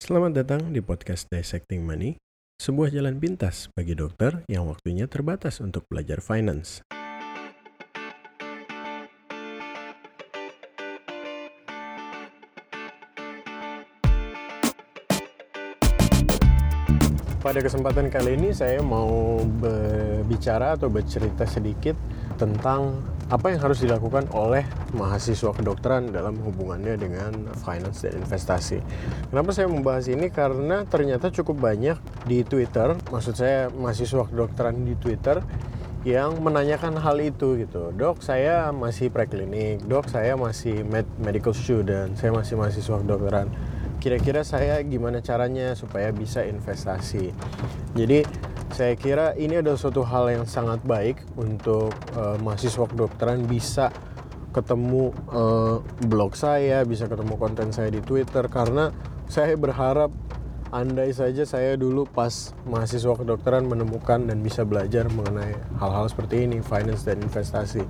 Selamat datang di podcast Dissecting Money, sebuah jalan pintas bagi dokter yang waktunya terbatas untuk belajar finance. Pada kesempatan kali ini saya mau berbicara atau bercerita sedikit tentang apa yang harus dilakukan oleh mahasiswa kedokteran dalam hubungannya dengan finance dan investasi. Kenapa saya membahas ini? Karena ternyata cukup banyak di Twitter, maksud saya mahasiswa kedokteran di Twitter yang menanyakan hal itu gitu. Dok, saya masih preklinik. Dok, saya masih med medical student. Saya masih mahasiswa kedokteran kira-kira saya gimana caranya supaya bisa investasi. Jadi saya kira ini adalah suatu hal yang sangat baik untuk uh, mahasiswa kedokteran bisa ketemu uh, blog saya, bisa ketemu konten saya di Twitter. Karena saya berharap andai saja saya dulu pas mahasiswa kedokteran menemukan dan bisa belajar mengenai hal-hal seperti ini, finance dan investasi.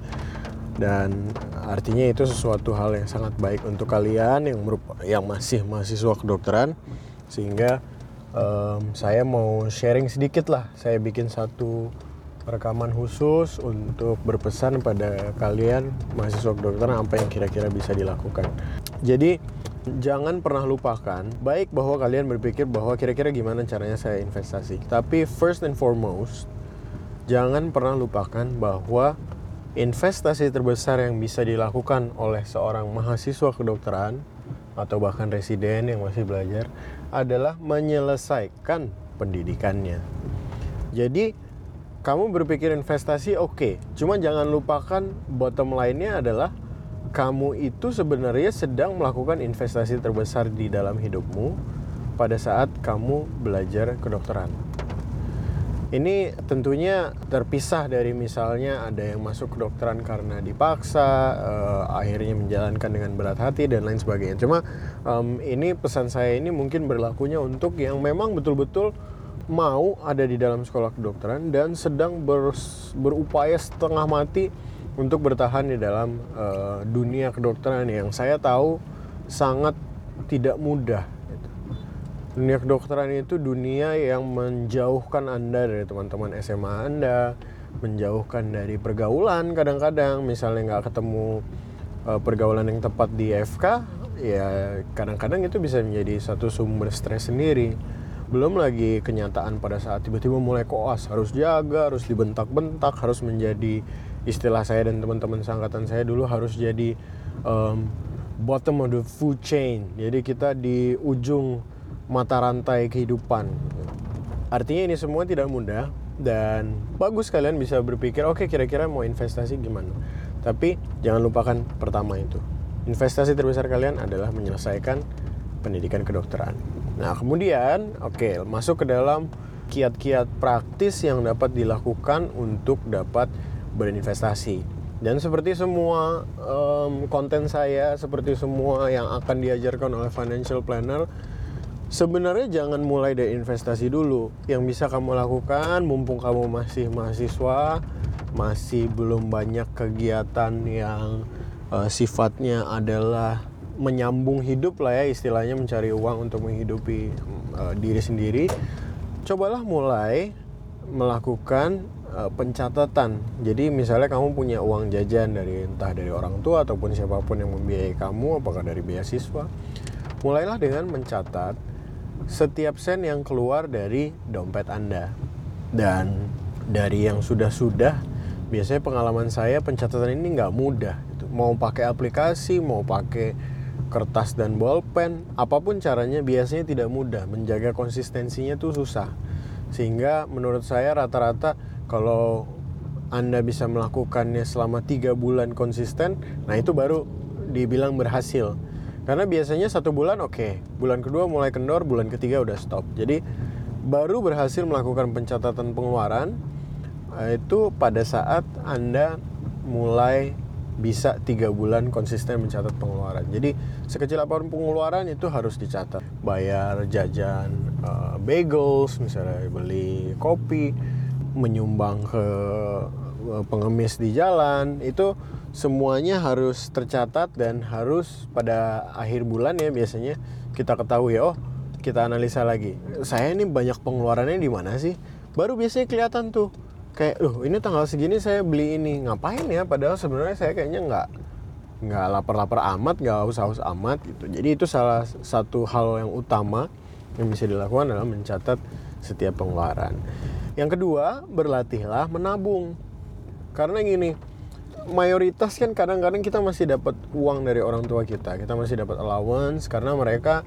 Dan artinya itu sesuatu hal yang sangat baik untuk kalian yang yang masih mahasiswa kedokteran. Sehingga um, saya mau sharing sedikit lah. Saya bikin satu rekaman khusus untuk berpesan pada kalian mahasiswa kedokteran apa yang kira-kira bisa dilakukan. Jadi jangan pernah lupakan baik bahwa kalian berpikir bahwa kira-kira gimana caranya saya investasi. Tapi first and foremost jangan pernah lupakan bahwa investasi terbesar yang bisa dilakukan oleh seorang mahasiswa kedokteran atau bahkan residen yang masih belajar adalah menyelesaikan pendidikannya. Jadi kamu berpikir investasi oke, okay. cuma jangan lupakan bottom line-nya adalah kamu itu sebenarnya sedang melakukan investasi terbesar di dalam hidupmu pada saat kamu belajar kedokteran. Ini tentunya terpisah dari misalnya ada yang masuk kedokteran karena dipaksa, uh, akhirnya menjalankan dengan berat hati dan lain sebagainya. Cuma um, ini pesan saya ini mungkin berlakunya untuk yang memang betul-betul mau ada di dalam sekolah kedokteran dan sedang ber, berupaya setengah mati untuk bertahan di dalam uh, dunia kedokteran yang saya tahu sangat tidak mudah dunia kedokteran itu dunia yang menjauhkan Anda dari teman-teman SMA Anda, menjauhkan dari pergaulan kadang-kadang, misalnya nggak ketemu uh, pergaulan yang tepat di FK, ya kadang-kadang itu bisa menjadi satu sumber stres sendiri. Belum lagi kenyataan pada saat tiba-tiba mulai koas, harus jaga, harus dibentak-bentak, harus menjadi istilah saya dan teman-teman sangkatan saya dulu harus jadi um, bottom of the food chain. Jadi kita di ujung mata rantai kehidupan. Artinya ini semua tidak mudah dan bagus kalian bisa berpikir oke okay, kira-kira mau investasi gimana. Tapi jangan lupakan pertama itu. Investasi terbesar kalian adalah menyelesaikan pendidikan kedokteran. Nah, kemudian oke, okay, masuk ke dalam kiat-kiat praktis yang dapat dilakukan untuk dapat berinvestasi. Dan seperti semua um, konten saya, seperti semua yang akan diajarkan oleh financial planner, sebenarnya jangan mulai dari investasi dulu. Yang bisa kamu lakukan mumpung kamu masih mahasiswa, masih belum banyak kegiatan yang uh, sifatnya adalah menyambung hidup lah ya istilahnya mencari uang untuk menghidupi uh, diri sendiri. Cobalah mulai melakukan uh, pencatatan. Jadi misalnya kamu punya uang jajan dari entah dari orang tua ataupun siapa pun yang membiayai kamu, apakah dari beasiswa, mulailah dengan mencatat setiap sen yang keluar dari dompet Anda. Dan dari yang sudah-sudah, biasanya pengalaman saya pencatatan ini nggak mudah. Gitu. Mau pakai aplikasi, mau pakai kertas dan bolpen, apa pun caranya biasanya tidak mudah. Menjaga konsistensinya tuh susah. Sehingga menurut saya rata-rata kalau anda bisa melakukannya selama tiga bulan konsisten, nah itu baru dibilang berhasil karena biasanya satu bulan oke, okay. bulan kedua mulai kendor, bulan ketiga udah stop. Jadi baru berhasil melakukan pencatatan pengeluaran eh, itu pada saat anda mulai bisa tiga bulan konsisten mencatat pengeluaran. Jadi sekecil apa pun pengeluaran itu harus dicatat. Bayar jajan uh, bagels, misalnya beli kopi, menyumbang ke eh, pengemis di jalan itu semuanya harus tercatat dan harus pada akhir bulan ya biasanya kita ketahui oh kita analisa lagi. Saya ini banyak pengeluarannya di mana sih? Baru biasanya kelihatan tuh. Kayak loh ini tanggal segini saya beli ini. Ngapain ya? Padahal sebenarnya saya kayaknya nggak nggak lapar-lapar amat nggak haus-haus amat gitu. Jadi itu salah satu hal yang utama yang bisa dilakukan adalah mencatat setiap pengeluaran. Yang kedua berlatihlah menabung. Karena gini mayoritas kan kadang-kadang kita masih dapat uang dari orang tua kita. Kita masih dapat allowance karena mereka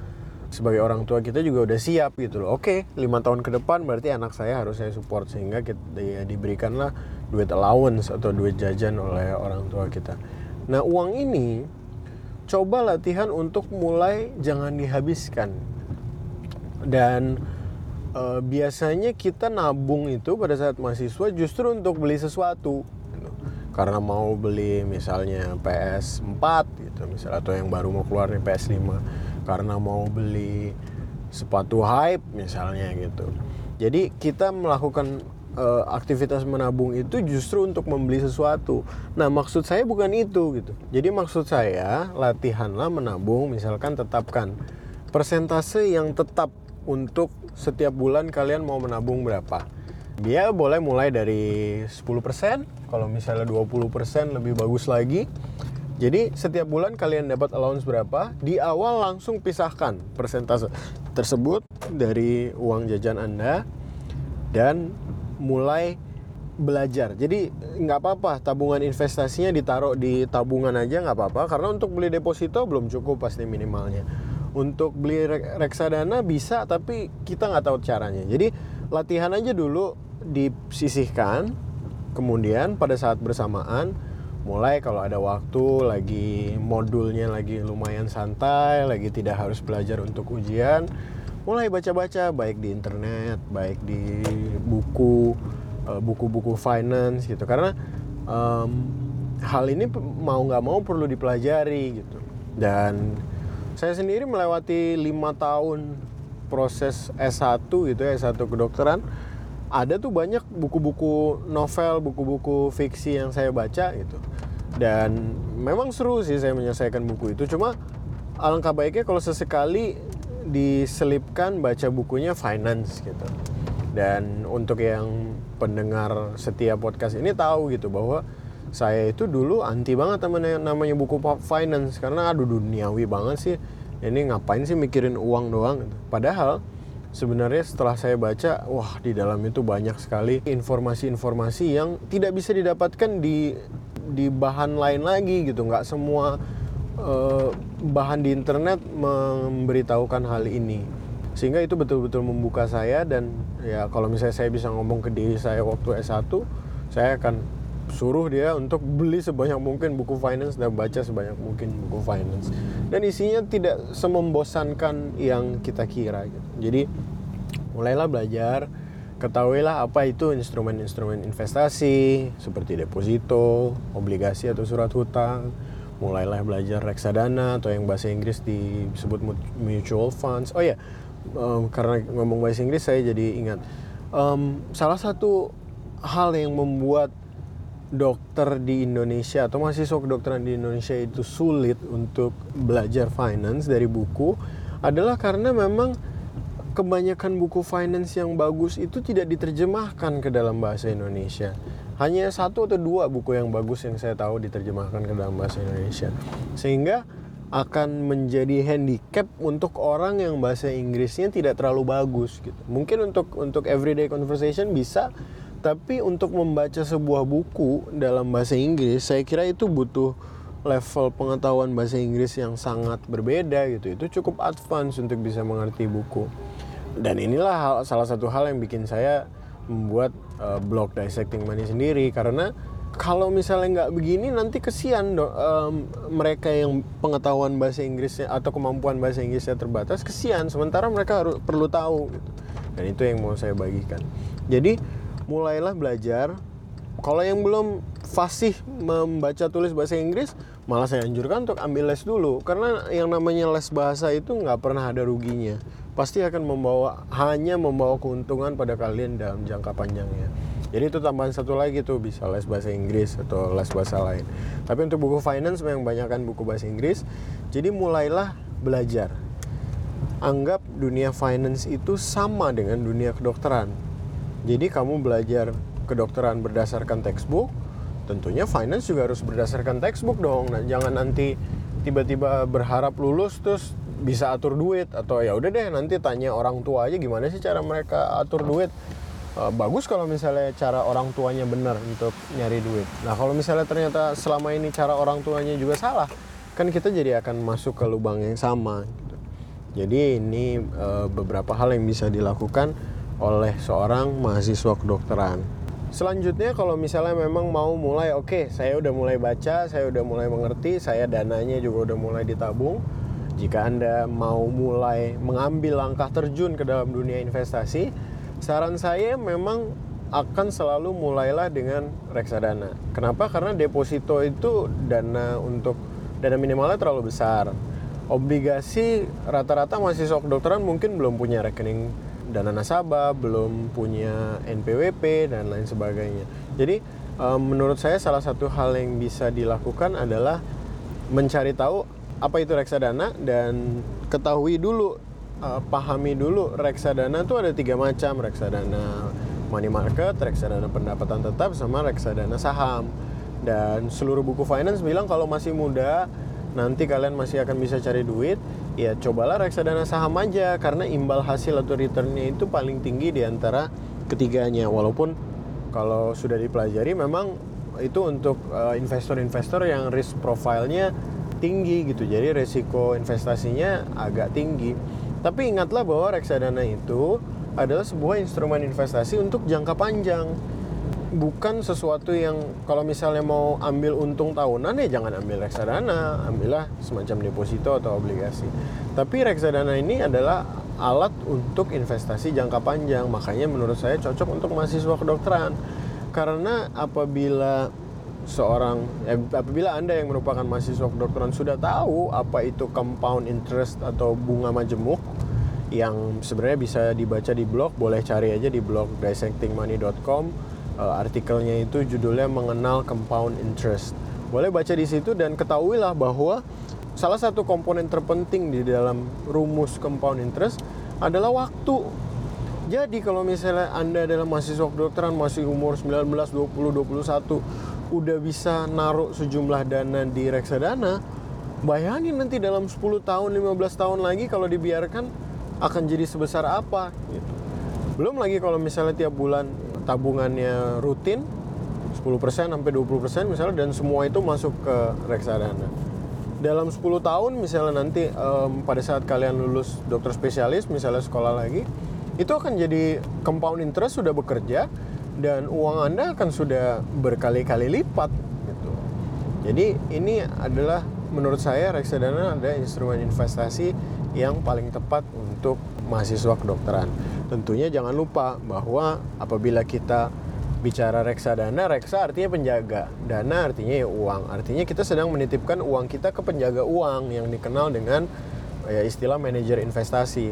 sebagai orang tua kita juga udah siap gitu loh. Oke lima tahun ke depan berarti anak saya harus saya support sehingga kita, ya, diberikanlah duit allowance atau duit jajan oleh orang tua kita. Nah uang ini coba latihan untuk mulai jangan dihabiskan. Dan e, biasanya kita nabung itu pada saat mahasiswa justru untuk beli sesuatu gitu. Karena mau beli misalnya PS4 gitu misalnya atau yang baru mau keluar nih PS5 karena mau beli sepatu hype misalnya gitu. Jadi kita melakukan uh, aktivitas menabung itu justru untuk membeli sesuatu. Nah, maksud saya bukan itu gitu. Jadi maksud saya latihanlah menabung misalkan tetapkan persentase yang tetap untuk setiap bulan kalian mau menabung berapa. Dia boleh mulai dari 10%, kalau misalnya 20% lebih bagus lagi. Jadi setiap bulan kalian dapat allowance berapa, di awal langsung pisahkan persentase tersebut dari uang jajan Anda dan mulai belajar. Jadi nggak apa-apa tabungan investasinya ditaruh di tabungan aja nggak apa-apa karena untuk beli deposito belum cukup pasti minimalnya. Untuk beli reksadana bisa tapi kita nggak tahu caranya. Jadi latihan aja dulu disisihkan, kemudian pada saat bersamaan mulai kalau ada waktu lagi modulnya lagi lumayan santai lagi tidak harus belajar untuk ujian mulai baca-baca baik di internet baik di buku eh, buku-buku finance gitu. Karena um, hal ini mau nggak mau perlu dipelajari gitu. Dan saya sendiri melewati lima tahun proses S1 gitu ya S1 kedokteran ada tuh banyak buku-buku novel, buku-buku fiksi yang saya baca gitu. Dan memang seru sih saya menyelesaikan buku itu. Cuma alangkah baiknya kalau sesekali diselipkan baca bukunya finance gitu. Dan untuk yang pendengar setiap podcast ini tahu gitu bahwa saya itu dulu anti banget sama namanya buku finance karena aduh duniawi banget sih. Ini ngapain sih mikirin uang doang gitu. Padahal sebenarnya setelah saya baca, wah di dalam itu banyak sekali informasi-informasi yang tidak bisa didapatkan di di bahan lain lagi gitu. Nggak semua uh, bahan di internet memberitahukan hal ini. Sehingga itu betul-betul membuka saya dan ya kalau misalnya saya bisa ngomong ke diri saya waktu S1, saya akan suruh dia untuk beli sebanyak mungkin buku finance dan baca sebanyak mungkin buku finance. Dan isinya tidak semembosankan yang kita kira gitu. jadi mulailah belajar ketahuilah apa itu instrumen-instrumen investasi seperti deposito obligasi atau surat hutang. Mulailah belajar reksadana atau yang bahasa Inggris disebut mutual funds. Oh ya um, karena ngomong bahasa Inggris saya jadi ingat. Um, salah satu hal yang membuat dokter di Indonesia atau mahasiswa kedokteran di Indonesia itu sulit untuk belajar finance dari buku adalah karena memang kebanyakan buku finance yang bagus itu tidak diterjemahkan ke dalam bahasa Indonesia. Hanya satu atau dua buku yang bagus yang saya tahu diterjemahkan ke dalam bahasa Indonesia. Sehingga akan menjadi handicap untuk orang yang bahasa Inggrisnya tidak terlalu bagus gitu. Mungkin untuk untuk everyday conversation bisa, tapi untuk membaca sebuah buku dalam bahasa Inggris, saya kira itu butuh level pengetahuan bahasa Inggris yang sangat berbeda gitu. Itu cukup advance untuk bisa mengerti buku. Dan inilah hal, salah satu hal yang bikin saya membuat uh, blog dissecting money sendiri karena kalau misalnya nggak begini nanti kesian do, um, mereka yang pengetahuan bahasa Inggrisnya atau kemampuan bahasa Inggrisnya terbatas kesian sementara mereka harus perlu tahu gitu. dan itu yang mau saya bagikan jadi mulailah belajar. Kalau yang belum fasih membaca tulis bahasa Inggris, malah saya anjurkan untuk ambil les dulu. Karena yang namanya les bahasa itu nggak pernah ada ruginya. Pasti akan membawa hanya membawa keuntungan pada kalian dalam jangka panjangnya. Jadi itu tambahan satu lagi tuh bisa les bahasa Inggris atau les bahasa lain. Tapi untuk buku finance memang banyakkan buku bahasa Inggris. Jadi mulailah belajar. anggap dunia finance itu sama dengan dunia kedokteran. Jadi kamu belajar kedokteran berdasarkan textbook, tentunya finance juga harus berdasarkan textbook dong. Nah, jangan nanti tiba-tiba berharap lulus terus bisa atur duit atau ya udah deh nanti tanya orang tua aja gimana sih cara mereka atur duit. Uh, bagus kalau misalnya cara orang tuanya benar untuk nyari duit. Nah kalau misalnya ternyata selama ini cara orang tuanya juga salah, kan kita jadi akan masuk ke lubang yang sama. Gitu. Jadi ini uh, beberapa hal yang bisa dilakukan oleh seorang mahasiswa kedokteran. Selanjutnya kalau misalnya memang mau mulai, oke, okay, saya udah mulai baca, saya udah mulai mengerti, saya dananya juga udah mulai ditabung. Jika Anda mau mulai mengambil langkah terjun ke dalam dunia investasi, saran saya memang akan selalu mulailah dengan reksadana. Kenapa? Karena deposito itu dana untuk dana minimalnya terlalu besar. Obligasi rata-rata mahasiswa kedokteran mungkin belum punya rekening dana nasabah, belum punya NPWP dan lain sebagainya. Jadi um, menurut saya salah satu hal yang bisa dilakukan adalah mencari tahu apa itu reksadana dan ketahui dulu, uh, pahami dulu reksadana itu ada tiga macam reksadana money market, reksadana pendapatan tetap, sama reksadana saham. Dan seluruh buku finance bilang kalau masih muda nanti kalian masih akan bisa cari duit, ya cobalah reksadana saham aja karena imbal hasil atau returnnya itu paling tinggi di antara ketiganya. Walaupun kalau sudah dipelajari memang itu untuk uh, investor-investor yang risk profile-nya tinggi gitu. Jadi resiko investasinya agak tinggi. Tapi ingatlah bahwa reksadana itu adalah sebuah instrumen investasi untuk jangka panjang bukan sesuatu yang kalau misalnya mau ambil untung tahunan ya jangan ambil reksadana, ambillah semacam deposito atau obligasi. Tapi reksadana ini adalah alat untuk investasi jangka panjang, makanya menurut saya cocok untuk mahasiswa kedokteran. Karena apabila seorang ya, apabila Anda yang merupakan mahasiswa kedokteran sudah tahu apa itu compound interest atau bunga majemuk yang sebenarnya bisa dibaca di blog, boleh cari aja di blog dissectingmoney.com uh, artikelnya itu judulnya mengenal compound interest. Boleh baca di situ dan ketahuilah bahwa salah satu komponen terpenting di dalam rumus compound interest adalah waktu. Jadi kalau misalnya Anda adalah mahasiswa kedokteran masih umur 19, 20, 21 udah bisa naruh sejumlah dana di reksadana, bayangin nanti dalam 10 tahun, 15 tahun lagi kalau dibiarkan akan jadi sebesar apa gitu. Belum lagi kalau misalnya tiap bulan tabungannya rutin 10% sampai 20% misalnya dan semua itu masuk ke reksadana. Dalam 10 tahun misalnya nanti um, pada saat kalian lulus dokter spesialis misalnya sekolah lagi itu akan jadi compound interest sudah bekerja dan uang Anda akan sudah berkali-kali lipat gitu. Jadi ini adalah menurut saya reksadana ada instrumen investasi yang paling tepat untuk mahasiswa kedokteran. Tentunya jangan lupa bahwa apabila kita bicara reksadana, reksa artinya penjaga, dana artinya ya uang. Artinya kita sedang menitipkan uang kita ke penjaga uang yang dikenal dengan ya istilah manajer investasi.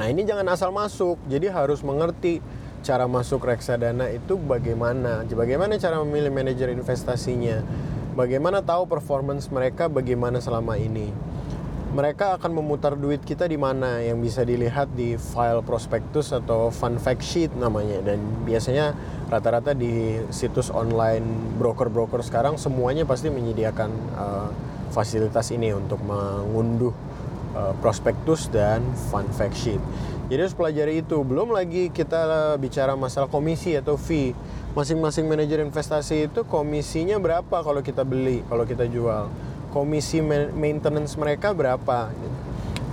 Nah ini jangan asal masuk, jadi harus mengerti cara masuk reksadana itu bagaimana, bagaimana cara memilih manajer investasinya, bagaimana tahu performance mereka bagaimana selama ini mereka akan memutar duit kita di mana yang bisa dilihat di file prospektus atau fun fact sheet namanya dan biasanya rata-rata di situs online broker-broker sekarang semuanya pasti menyediakan uh, fasilitas ini untuk mengunduh uh, prospektus dan fun fact sheet. Jadi harus pelajari itu. Belum lagi kita bicara masalah komisi atau fee. Masing-masing manajer investasi itu komisinya berapa kalau kita beli, kalau kita jual komisi maintenance mereka berapa gitu.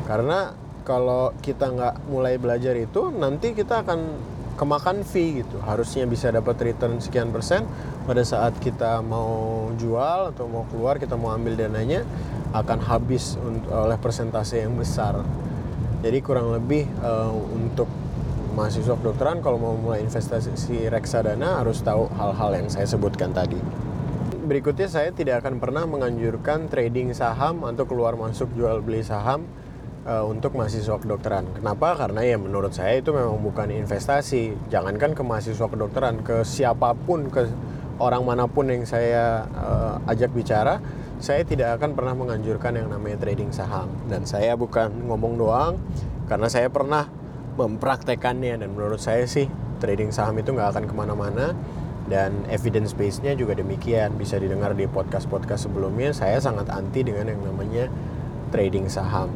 karena kalau kita nggak mulai belajar itu nanti kita akan kemakan fee gitu. Harusnya bisa dapat return sekian persen pada saat kita mau jual atau mau keluar kita mau ambil dananya akan habis oleh persentase yang besar. Jadi kurang lebih uh, untuk mahasiswa kedokteran kalau mau mulai investasi reksadana harus tahu hal-hal yang saya sebutkan tadi berikutnya saya tidak akan pernah menganjurkan trading saham atau keluar masuk jual beli saham uh, untuk mahasiswa kedokteran. Kenapa? Karena ya menurut saya itu memang bukan investasi. Jangankan ke mahasiswa kedokteran, ke siapa pun, ke orang mana pun yang saya uh, ajak bicara, saya tidak akan pernah menganjurkan yang namanya trading saham. Dan saya bukan ngomong doang, karena saya pernah mempraktekannya dan menurut saya sih trading saham itu nggak akan ke mana-mana dan evidence base-nya juga demikian. Bisa didengar di podcast-podcast sebelumnya saya sangat anti dengan yang namanya trading saham.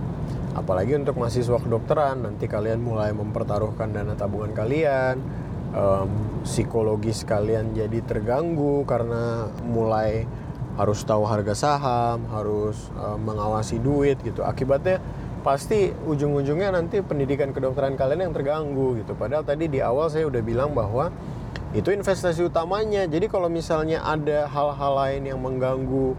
Apalagi untuk mahasiswa kedokteran nanti kalian mulai mempertaruhkan dana tabungan kalian um, psikologis kalian jadi terganggu karena mulai harus tahu harga saham harus um, mengawasi duit gitu. Akibatnya pasti ujung-ujungnya nanti pendidikan kedokteran kalian yang terganggu gitu. Padahal tadi di awal saya udah bilang bahwa itu investasi utamanya jadi kalau misalnya ada hal-hal lain yang mengganggu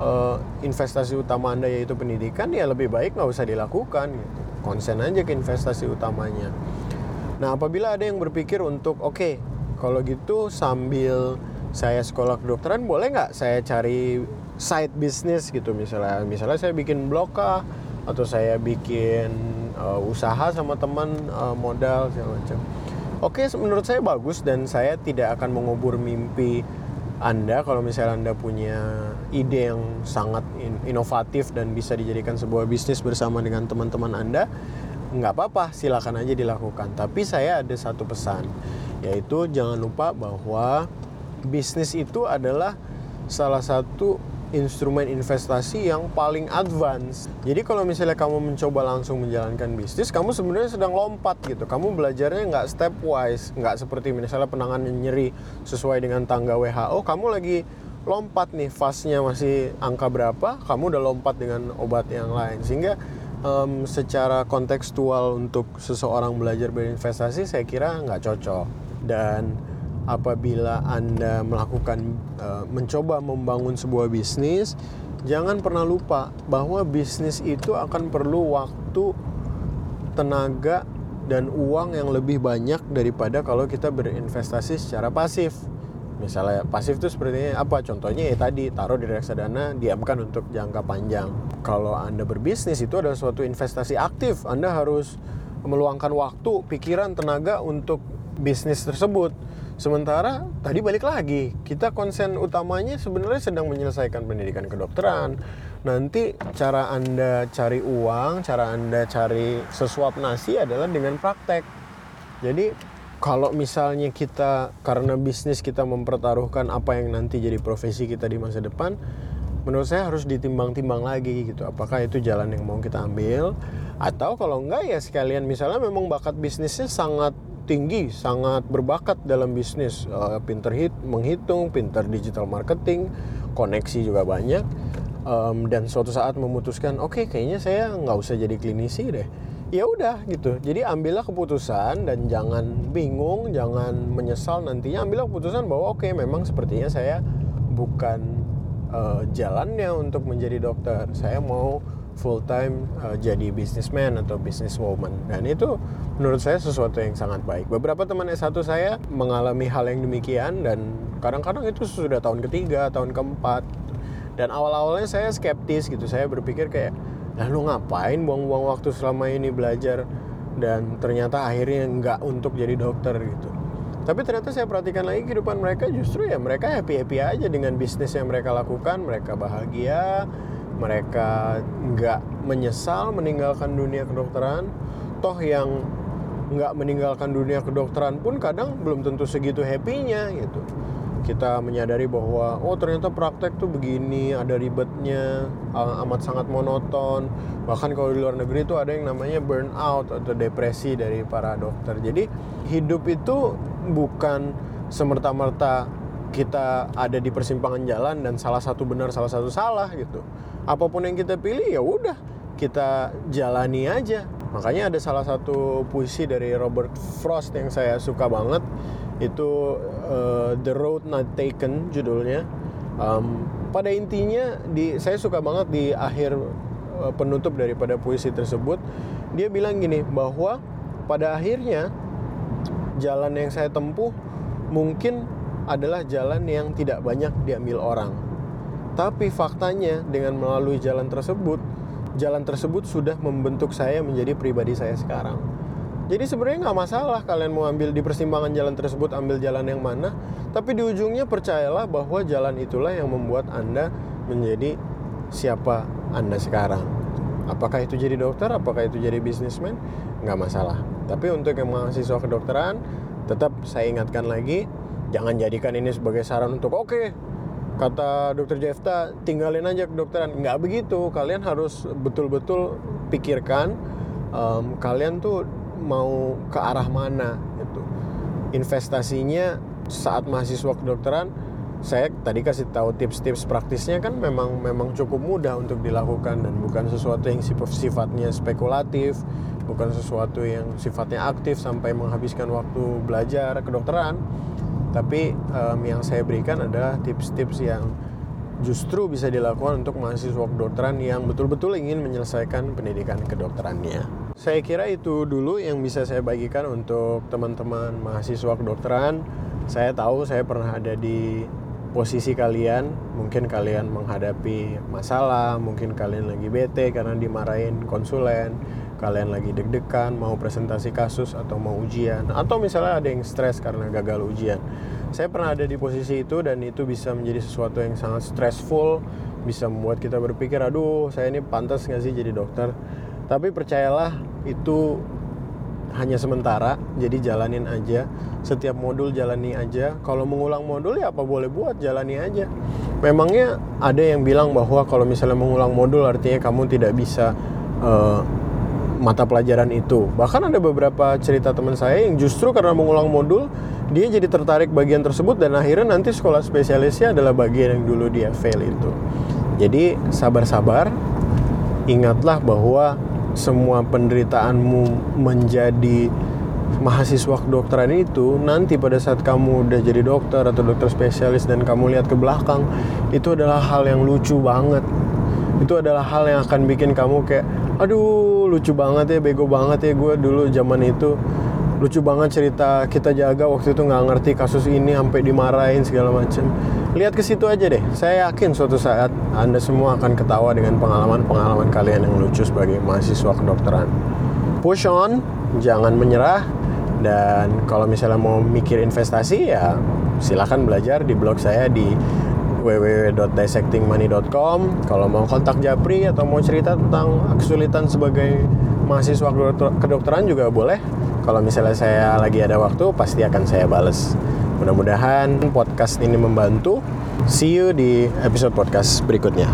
uh, investasi utama Anda yaitu pendidikan ya lebih baik nggak usah dilakukan gitu. Konsen aja ke investasi utamanya. Nah, apabila ada yang berpikir untuk oke, okay, kalau gitu sambil saya sekolah kedokteran boleh nggak saya cari side business gitu misalnya misalnya saya bikin blog kah atau saya bikin uh, usaha sama teman uh, modal segala macam. Oke, menurut saya bagus dan saya tidak akan mengubur mimpi anda kalau misalnya Anda punya ide yang sangat inovatif dan bisa dijadikan sebuah bisnis bersama dengan teman-teman Anda, nggak apa-apa, silakan aja dilakukan. Tapi saya ada satu pesan, yaitu jangan lupa bahwa bisnis itu adalah salah satu instrumen investasi yang paling advance. Jadi kalau misalnya kamu mencoba langsung menjalankan bisnis, kamu sebenarnya sedang lompat gitu. Kamu belajarnya nggak stepwise, nggak seperti misalnya penanganan nyeri sesuai dengan tangga WHO. Kamu lagi lompat nih, fasnya masih angka berapa, kamu udah lompat dengan obat yang lain. Sehingga um, secara kontekstual untuk seseorang belajar berinvestasi, saya kira nggak cocok. Dan apabila Anda melakukan uh, mencoba membangun sebuah bisnis, jangan pernah lupa bahwa bisnis itu akan perlu waktu, tenaga dan uang yang lebih banyak daripada kalau kita berinvestasi secara pasif. Misalnya pasif itu seperti apa? Contohnya ya tadi taruh di reksadana, diamkan untuk jangka panjang. Kalau Anda berbisnis itu adalah suatu investasi aktif. Anda harus meluangkan waktu, pikiran, tenaga untuk bisnis tersebut Sementara tadi balik lagi, kita konsen utamanya sebenarnya sedang menyelesaikan pendidikan kedokteran. Nanti cara Anda cari uang, cara Anda cari sesuap nasi adalah dengan praktek. Jadi kalau misalnya kita karena bisnis kita mempertaruhkan apa yang nanti jadi profesi kita di masa depan, menurut saya harus ditimbang-timbang lagi gitu. Apakah itu jalan yang mau kita ambil atau kalau enggak ya sekalian misalnya memang bakat bisnisnya sangat tinggi, sangat berbakat dalam bisnis, uh, pinter hit, menghitung, pinter digital marketing, koneksi juga banyak, um, dan suatu saat memutuskan, oke okay, kayaknya saya nggak usah jadi klinisi deh. Ya udah gitu. Jadi ambillah keputusan dan jangan bingung, jangan menyesal nantinya. Ambillah keputusan bahwa oke okay, memang sepertinya saya bukan uh, jalannya untuk menjadi dokter. Saya mau full time uh, jadi businessman atau businesswoman dan itu menurut saya sesuatu yang sangat baik. Beberapa teman S1 saya mengalami hal yang demikian dan kadang-kadang itu sudah tahun ketiga, tahun keempat. Dan awal-awalnya saya skeptis gitu. Saya berpikir kayak, "Lah lu ngapain buang-buang waktu selama ini belajar?" Dan ternyata akhirnya nggak untuk jadi dokter gitu. Tapi ternyata saya perhatikan lagi kehidupan mereka justru ya mereka happy-happy aja dengan bisnis yang mereka lakukan, mereka bahagia, mereka nggak menyesal meninggalkan dunia kedokteran. Toh yang nggak meninggalkan dunia kedokteran pun kadang belum tentu segitu happy-nya gitu. Kita menyadari bahwa oh ternyata praktek tuh begini, ada ribetnya, amat sangat monoton. Bahkan kalau di luar negeri itu ada yang namanya burnout atau depresi dari para dokter. Jadi hidup itu bukan semerta-merta kita ada di persimpangan jalan dan salah satu benar salah satu salah gitu. Apa pun yang kita pilih ya udah kita jalani aja Makanya ada salah satu puisi dari Robert Frost yang saya suka banget itu uh, The Road Not Taken judulnya. Um, pada intinya di saya suka banget di akhir uh, penutup daripada puisi tersebut dia bilang gini bahwa pada akhirnya jalan yang saya tempuh mungkin adalah jalan yang tidak banyak diambil orang. Tapi faktanya dengan melalui jalan tersebut jalan tersebut sudah membentuk saya menjadi pribadi saya sekarang. Jadi sebenarnya nggak masalah kalian mau ambil di persimpangan jalan tersebut ambil jalan yang mana, tapi di ujungnya percayalah bahwa jalan itulah yang membuat anda menjadi siapa anda sekarang. Apakah itu jadi dokter, apakah itu jadi bisnismen, nggak masalah. Tapi untuk yang mahasiswa kedokteran, tetap saya ingatkan lagi, jangan jadikan ini sebagai saran untuk oke, okay, kata dokter Jefta tinggalin aja kedokteran. Nggak begitu, kalian harus betul-betul pikirkan um, kalian tuh mau ke arah mana itu. Investasinya saat mahasiswa kedokteran saya tadi kasih tahu tips-tips praktisnya kan memang memang cukup mudah untuk dilakukan dan bukan sesuatu yang sifatnya spekulatif, bukan sesuatu yang sifatnya aktif sampai menghabiskan waktu belajar kedokteran. Tapi um, yang saya berikan adalah tips-tips yang justru bisa dilakukan untuk mahasiswa kedokteran yang betul-betul ingin menyelesaikan pendidikan kedokterannya. Saya kira itu dulu yang bisa saya bagikan untuk teman-teman mahasiswa kedokteran. Saya tahu saya pernah ada di posisi kalian mungkin kalian menghadapi masalah mungkin kalian lagi bete karena dimarahin konsulen kalian lagi deg-degan mau presentasi kasus atau mau ujian atau misalnya ada yang stres karena gagal ujian. Saya pernah ada di posisi itu dan itu bisa menjadi sesuatu yang sangat stressful bisa membuat kita berpikir aduh saya ini pantas nggak sih jadi dokter? Tapi percayalah itu hanya sementara jadi jalanin aja. Setiap modul jalani aja. Kalau mengulang modul ya apa boleh buat jalani aja. Memangnya ada yang bilang bahwa kalau misalnya mengulang modul artinya kamu tidak bisa uh, mata pelajaran itu. Bahkan ada beberapa cerita teman saya yang justru karena mengulang modul dia jadi tertarik bagian tersebut dan akhirnya nanti sekolah spesialisnya adalah bagian yang dulu dia fail itu. Jadi sabar-sabar ingatlah bahwa semua penderitaanmu menjadi mahasiswa kedokteran itu nanti pada saat kamu udah jadi dokter atau dokter spesialis dan kamu lihat ke belakang itu adalah hal yang lucu banget itu adalah hal yang akan bikin kamu kayak aduh lucu banget ya bego banget ya gue dulu zaman itu lucu banget cerita kita jaga waktu itu nggak ngerti kasus ini sampai dimarahin segala macam lihat ke situ aja deh. Saya yakin suatu saat anda semua akan ketawa dengan pengalaman-pengalaman kalian yang lucu sebagai mahasiswa kedokteran. Push on jangan menyerah dan kalau misalnya mau mikir investasi ya silahkan belajar di blog saya di www.dissectingmoney.com kalau mau kontak Japri atau mau cerita tentang kesulitan sebagai mahasiswa kedokteran juga boleh kalau misalnya saya lagi ada waktu, pasti akan saya bales. Mudah-mudahan podcast ini membantu. See you di episode podcast berikutnya.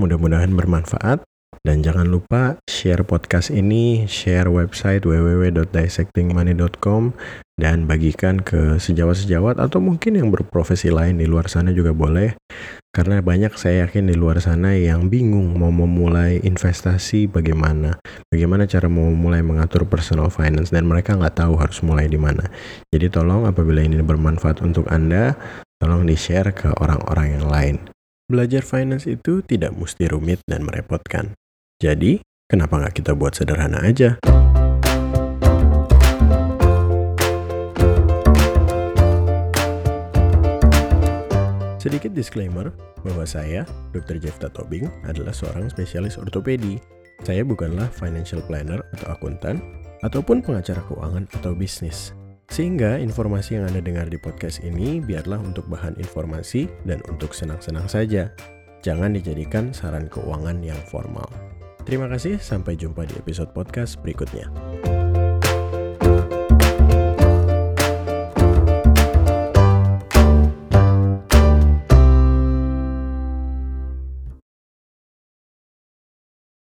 Mudah-mudahan bermanfaat. Dan jangan lupa share podcast ini, share website www.dissectingmoney.com dan bagikan ke sejawat-sejawat atau mungkin yang berprofesi lain di luar sana juga boleh. Karena banyak saya yakin di luar sana yang bingung mau memulai investasi bagaimana, bagaimana cara mau mulai mengatur personal finance dan mereka nggak tahu harus mulai di mana. Jadi tolong apabila ini bermanfaat untuk Anda, tolong di-share ke orang-orang yang lain. Belajar finance itu tidak mesti rumit dan merepotkan. Jadi, kenapa nggak kita buat sederhana aja? Sedikit disclaimer bahwa saya, Dr. Jefta Tobing, adalah seorang spesialis ortopedi. Saya bukanlah financial planner atau akuntan, ataupun pengacara keuangan atau bisnis. Sehingga informasi yang Anda dengar di podcast ini biarlah untuk bahan informasi dan untuk senang-senang saja. Jangan dijadikan saran keuangan yang formal. Terima kasih, sampai jumpa di episode podcast berikutnya.